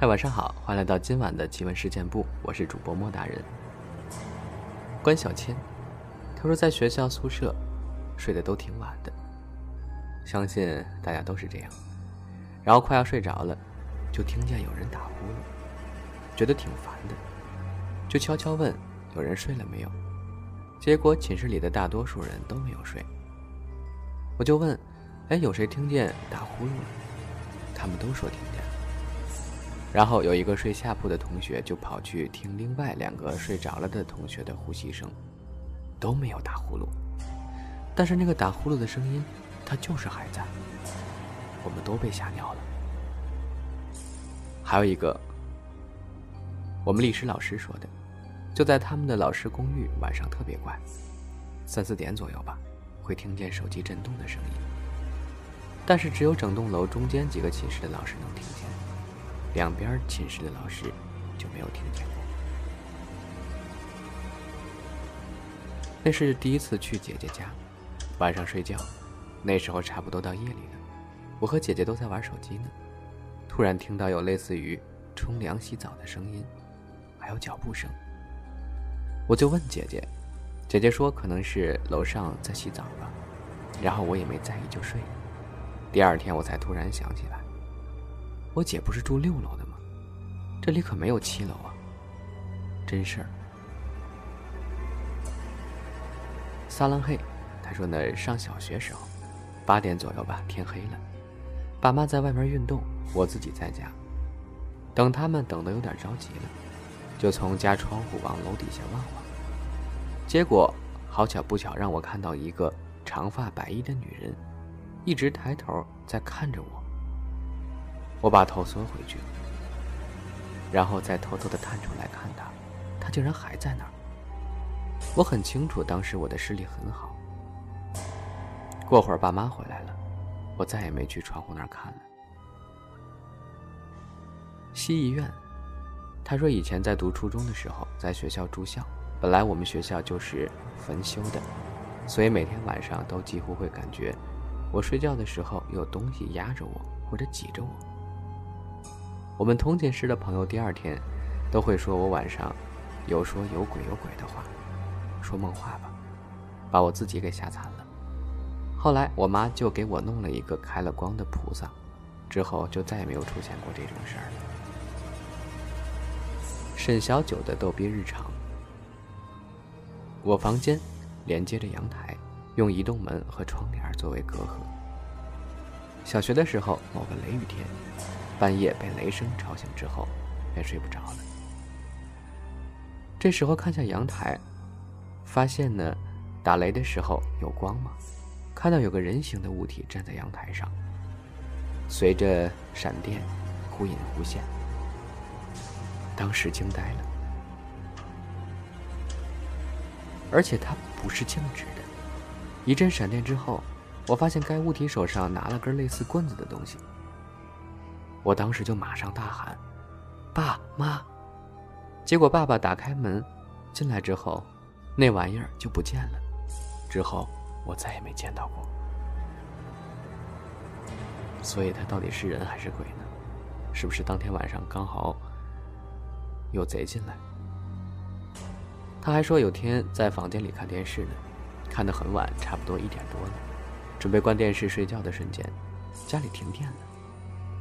嗨，晚上好，欢迎来到今晚的奇闻事件部，我是主播莫大人。关小千，他说在学校宿舍睡得都挺晚的，相信大家都是这样。然后快要睡着了，就听见有人打呼噜，觉得挺烦的，就悄悄问有人睡了没有。结果寝室里的大多数人都没有睡，我就问，哎，有谁听见打呼噜了？他们都说听。然后有一个睡下铺的同学就跑去听另外两个睡着了的同学的呼吸声，都没有打呼噜，但是那个打呼噜的声音，它就是还在。我们都被吓尿了。还有一个，我们历史老师说的，就在他们的老师公寓，晚上特别怪，三四点左右吧，会听见手机震动的声音，但是只有整栋楼中间几个寝室的老师能听见。两边寝室的老师就没有听见过。那是第一次去姐姐家，晚上睡觉，那时候差不多到夜里了，我和姐姐都在玩手机呢，突然听到有类似于冲凉洗澡的声音，还有脚步声。我就问姐姐，姐姐说可能是楼上在洗澡吧，然后我也没在意就睡了。第二天我才突然想起来。我姐不是住六楼的吗？这里可没有七楼啊！真事儿。撒浪嘿，他说呢，上小学时候，八点左右吧，天黑了，爸妈在外面运动，我自己在家，等他们等得有点着急了，就从家窗户往楼底下望望，结果好巧不巧，让我看到一个长发白衣的女人，一直抬头在看着我。我把头缩回去，然后再偷偷的探出来看他，他竟然还在那儿。我很清楚，当时我的视力很好。过会儿爸妈回来了，我再也没去窗户那儿看了。西医院，他说以前在读初中的时候，在学校住校，本来我们学校就是焚修的，所以每天晚上都几乎会感觉，我睡觉的时候有东西压着我或者挤着我。我们同寝室的朋友第二天都会说我晚上有说有鬼有鬼的话，说梦话吧，把我自己给吓惨了。后来我妈就给我弄了一个开了光的菩萨，之后就再也没有出现过这种事儿了。沈小九的逗逼日常。我房间连接着阳台，用移动门和窗帘作为隔阂。小学的时候，某个雷雨天。半夜被雷声吵醒之后，便睡不着了。这时候看向阳台，发现呢，打雷的时候有光吗？看到有个人形的物体站在阳台上，随着闪电忽隐忽现。当时惊呆了，而且它不是静止的。一阵闪电之后，我发现该物体手上拿了根类似棍子的东西。我当时就马上大喊：“爸妈！”结果爸爸打开门，进来之后，那玩意儿就不见了。之后我再也没见到过。所以他到底是人还是鬼呢？是不是当天晚上刚好有贼进来？他还说有天在房间里看电视呢，看得很晚，差不多一点多了，准备关电视睡觉的瞬间，家里停电了。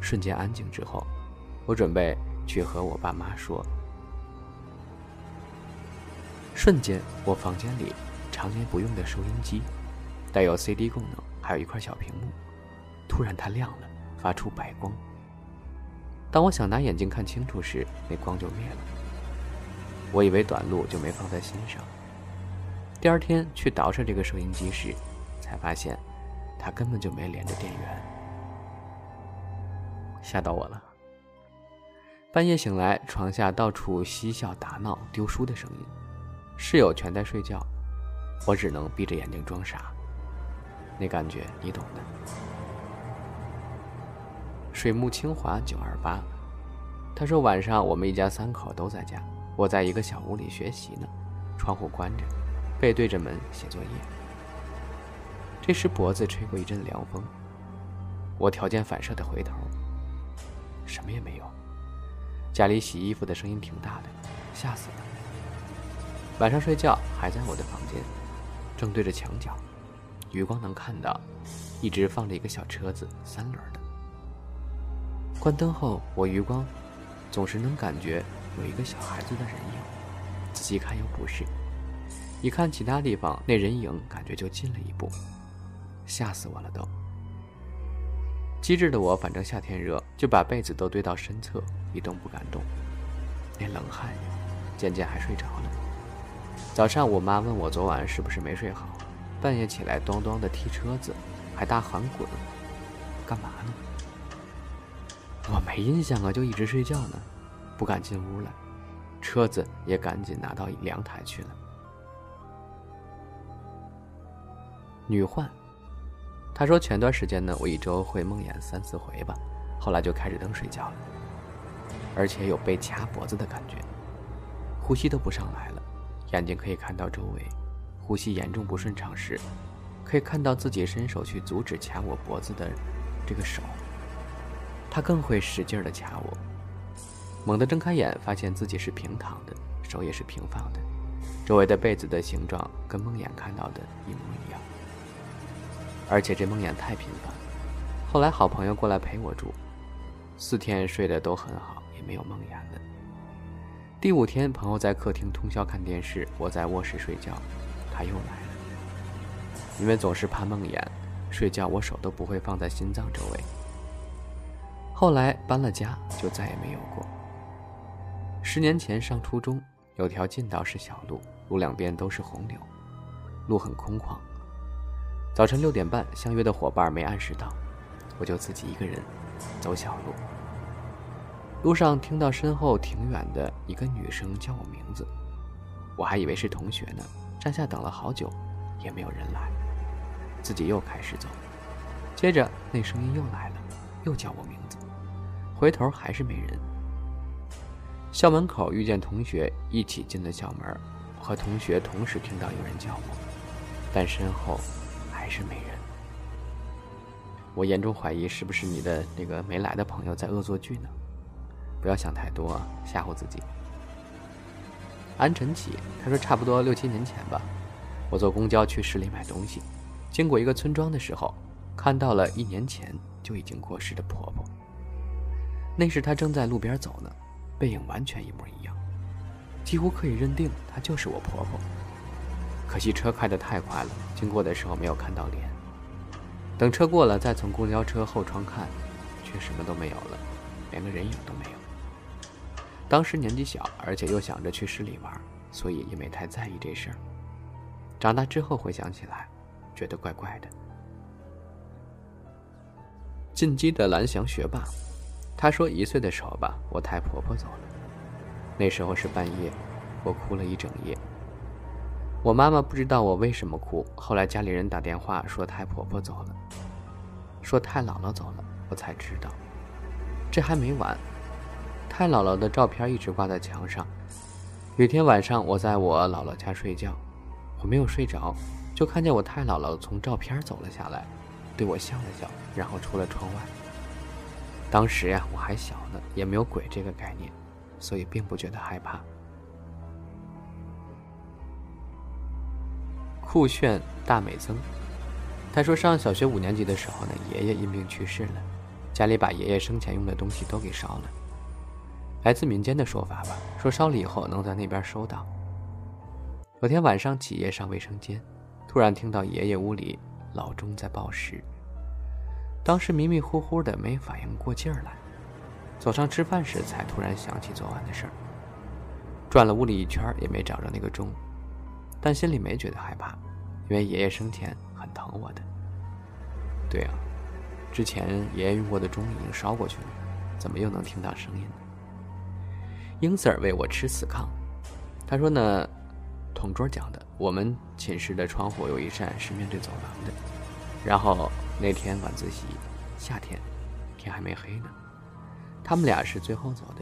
瞬间安静之后，我准备去和我爸妈说。瞬间，我房间里常年不用的收音机，带有 CD 功能，还有一块小屏幕，突然它亮了，发出白光。当我想拿眼镜看清楚时，那光就灭了。我以为短路，就没放在心上。第二天去倒饬这个收音机时，才发现它根本就没连着电源。吓到我了。半夜醒来，床下到处嬉笑打闹、丢书的声音，室友全在睡觉，我只能闭着眼睛装傻。那感觉你懂的。水木清华九二八，他说晚上我们一家三口都在家，我在一个小屋里学习呢，窗户关着，背对着门写作业。这时脖子吹过一阵凉风，我条件反射的回头。什么也没有，家里洗衣服的声音挺大的，吓死了。晚上睡觉还在我的房间，正对着墙角，余光能看到，一直放着一个小车子，三轮的。关灯后，我余光总是能感觉有一个小孩子的人影，仔细看又不是，一看其他地方，那人影感觉就近了一步，吓死我了都。机智的我，反正夏天热，就把被子都堆到身侧，一动不敢动。那冷汗，渐渐还睡着了。早上我妈问我昨晚是不是没睡好，半夜起来咚咚的踢车子，还大喊滚，干嘛呢？我没印象啊，就一直睡觉呢，不敢进屋了，车子也赶紧拿到阳台去了。女患。他说：“前段时间呢，我一周会梦魇三四回吧，后来就开着灯睡觉了，而且有被掐脖子的感觉，呼吸都不上来了，眼睛可以看到周围，呼吸严重不顺畅时，可以看到自己伸手去阻止掐我脖子的这个手，他更会使劲的掐我。猛地睁开眼，发现自己是平躺的，手也是平放的，周围的被子的形状跟梦魇看到的一模一样。”而且这梦魇太频繁，后来好朋友过来陪我住，四天睡得都很好，也没有梦魇了。第五天，朋友在客厅通宵看电视，我在卧室睡觉，他又来了。因为总是怕梦魇，睡觉我手都不会放在心脏周围。后来搬了家，就再也没有过。十年前上初中，有条近道是小路，路两边都是红柳，路很空旷。早晨六点半，相约的伙伴没按时到，我就自己一个人走小路。路上听到身后挺远的一个女生叫我名字，我还以为是同学呢，站下等了好久，也没有人来，自己又开始走。接着那声音又来了，又叫我名字，回头还是没人。校门口遇见同学，一起进了校门，和同学同时听到有人叫我，但身后。是没人，我严重怀疑是不是你的那个没来的朋友在恶作剧呢？不要想太多，吓唬自己。安晨起，他说差不多六七年前吧，我坐公交去市里买东西，经过一个村庄的时候，看到了一年前就已经过世的婆婆。那时她正在路边走呢，背影完全一模一样，几乎可以认定她就是我婆婆。可惜车开得太快了，经过的时候没有看到脸。等车过了，再从公交车后窗看，却什么都没有了，连个人影都没有。当时年纪小，而且又想着去市里玩，所以也没太在意这事儿。长大之后回想起来，觉得怪怪的。进击的蓝翔学霸，他说一岁的时候吧，我太婆婆走了，那时候是半夜，我哭了一整夜。我妈妈不知道我为什么哭，后来家里人打电话说太婆婆走了，说太姥姥走了，我才知道。这还没完，太姥姥的照片一直挂在墙上。有天晚上，我在我姥姥家睡觉，我没有睡着，就看见我太姥姥从照片走了下来，对我笑了笑，然后出了窗外。当时呀，我还小呢，也没有鬼这个概念，所以并不觉得害怕。酷炫大美增，他说上小学五年级的时候呢，爷爷因病去世了，家里把爷爷生前用的东西都给烧了。来自民间的说法吧，说烧了以后能在那边收到。有天晚上起夜上卫生间，突然听到爷爷屋里老钟在报时。当时迷迷糊糊的没反应过劲儿来，走上吃饭时才突然想起昨晚的事儿。转了屋里一圈也没找着那个钟。但心里没觉得害怕，因为爷爷生前很疼我的。对啊，之前爷爷用过的钟已经烧过去了，怎么又能听到声音呢？英 sir 为我吃死抗，他说呢，同桌讲的，我们寝室的窗户有一扇是面对走廊的。然后那天晚自习，夏天，天还没黑呢，他们俩是最后走的，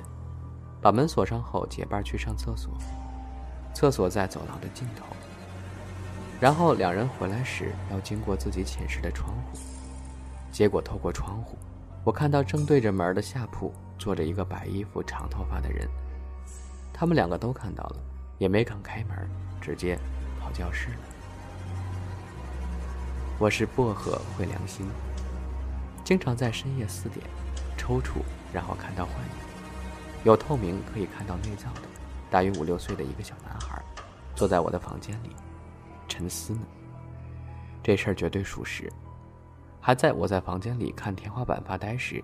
把门锁上后结伴去上厕所。厕所在走廊的尽头，然后两人回来时要经过自己寝室的窗户，结果透过窗户，我看到正对着门的下铺坐着一个白衣服、长头发的人，他们两个都看到了，也没敢开门，直接跑教室了。我是薄荷会良心，经常在深夜四点抽搐，然后看到幻影，有透明可以看到内脏的，大约五六岁的一个小孩，坐在我的房间里沉思呢。这事儿绝对属实。还在我在房间里看天花板发呆时，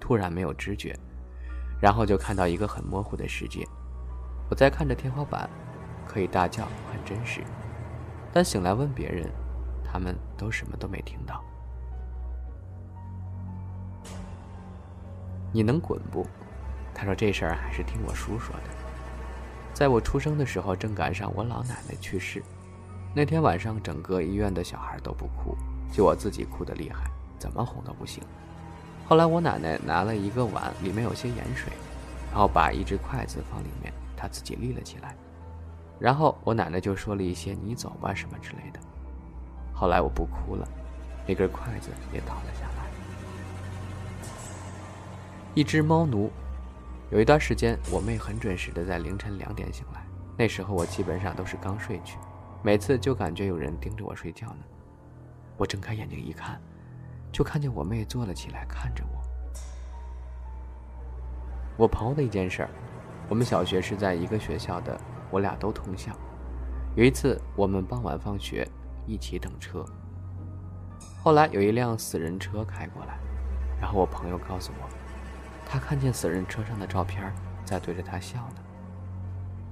突然没有知觉，然后就看到一个很模糊的世界。我在看着天花板，可以大叫，很真实。但醒来问别人，他们都什么都没听到。你能滚不？他说这事儿还是听我叔说的。在我出生的时候，正赶上我老奶奶去世，那天晚上整个医院的小孩都不哭。就我自己哭得厉害，怎么哄都不行。后来我奶奶拿了一个碗，里面有些盐水，然后把一只筷子放里面，她自己立了起来。然后我奶奶就说了一些“你走吧”什么之类的。后来我不哭了，那根筷子也倒了下来。一只猫奴，有一段时间我妹很准时的在凌晨两点醒来，那时候我基本上都是刚睡去，每次就感觉有人盯着我睡觉呢。我睁开眼睛一看，就看见我妹坐了起来，看着我。我朋友的一件事儿，我们小学是在一个学校的，我俩都同校。有一次，我们傍晚放学，一起等车。后来有一辆死人车开过来，然后我朋友告诉我，他看见死人车上的照片在对着他笑呢。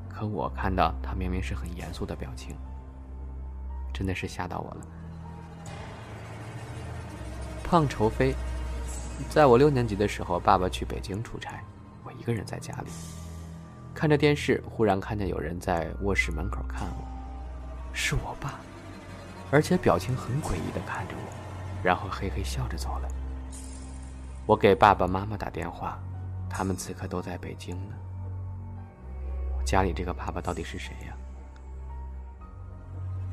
可我看到他明明是很严肃的表情，真的是吓到我了。胖愁飞，在我六年级的时候，爸爸去北京出差，我一个人在家里看着电视，忽然看见有人在卧室门口看我，是我爸，而且表情很诡异的看着我，然后嘿嘿笑着走了。我给爸爸妈妈打电话，他们此刻都在北京呢。家里这个爸爸到底是谁呀？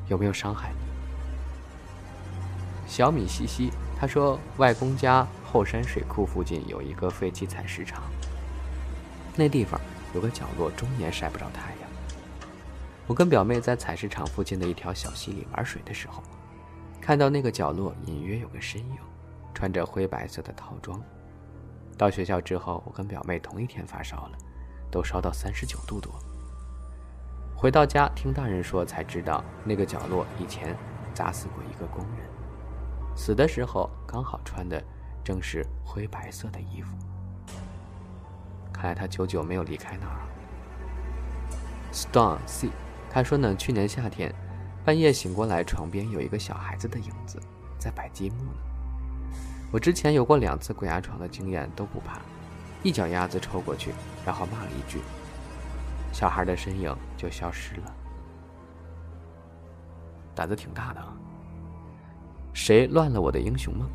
有没有伤害你？小米西西。他说：“外公家后山水库附近有一个废弃采石场，那地方有个角落，终年晒不着太阳。我跟表妹在采石场附近的一条小溪里玩水的时候，看到那个角落隐约有个身影，穿着灰白色的套装。到学校之后，我跟表妹同一天发烧了，都烧到三十九度多。回到家听大人说，才知道那个角落以前砸死过一个工人。”死的时候刚好穿的正是灰白色的衣服，看来他久久没有离开那儿。Stone C，他说呢，去年夏天半夜醒过来，床边有一个小孩子的影子在摆积木呢。我之前有过两次鬼压床的经验，都不怕，一脚丫子抽过去，然后骂了一句，小孩的身影就消失了。胆子挺大的啊。谁乱了我的英雄梦？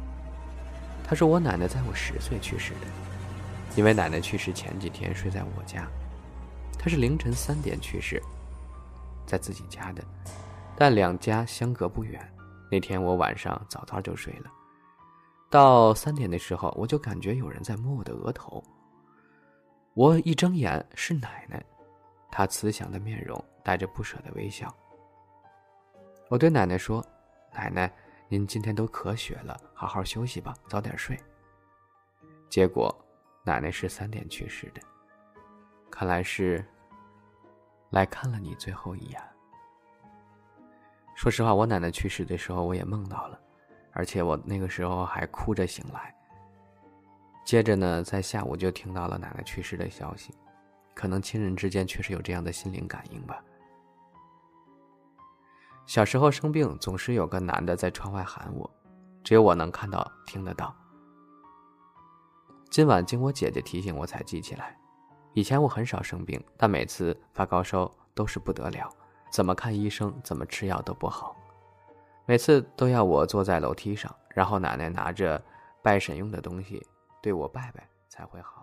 他说我奶奶在我十岁去世的，因为奶奶去世前几天睡在我家，她是凌晨三点去世，在自己家的，但两家相隔不远。那天我晚上早早就睡了，到三点的时候，我就感觉有人在摸我的额头。我一睁眼是奶奶，她慈祥的面容带着不舍的微笑。我对奶奶说：“奶奶。”您今天都咳血了，好好休息吧，早点睡。结果，奶奶是三点去世的，看来是来看了你最后一眼。说实话，我奶奶去世的时候，我也梦到了，而且我那个时候还哭着醒来。接着呢，在下午就听到了奶奶去世的消息，可能亲人之间确实有这样的心灵感应吧。小时候生病，总是有个男的在窗外喊我，只有我能看到、听得到。今晚经我姐姐提醒，我才记起来。以前我很少生病，但每次发高烧都是不得了，怎么看医生、怎么吃药都不好。每次都要我坐在楼梯上，然后奶奶拿着拜神用的东西对我拜拜才会好。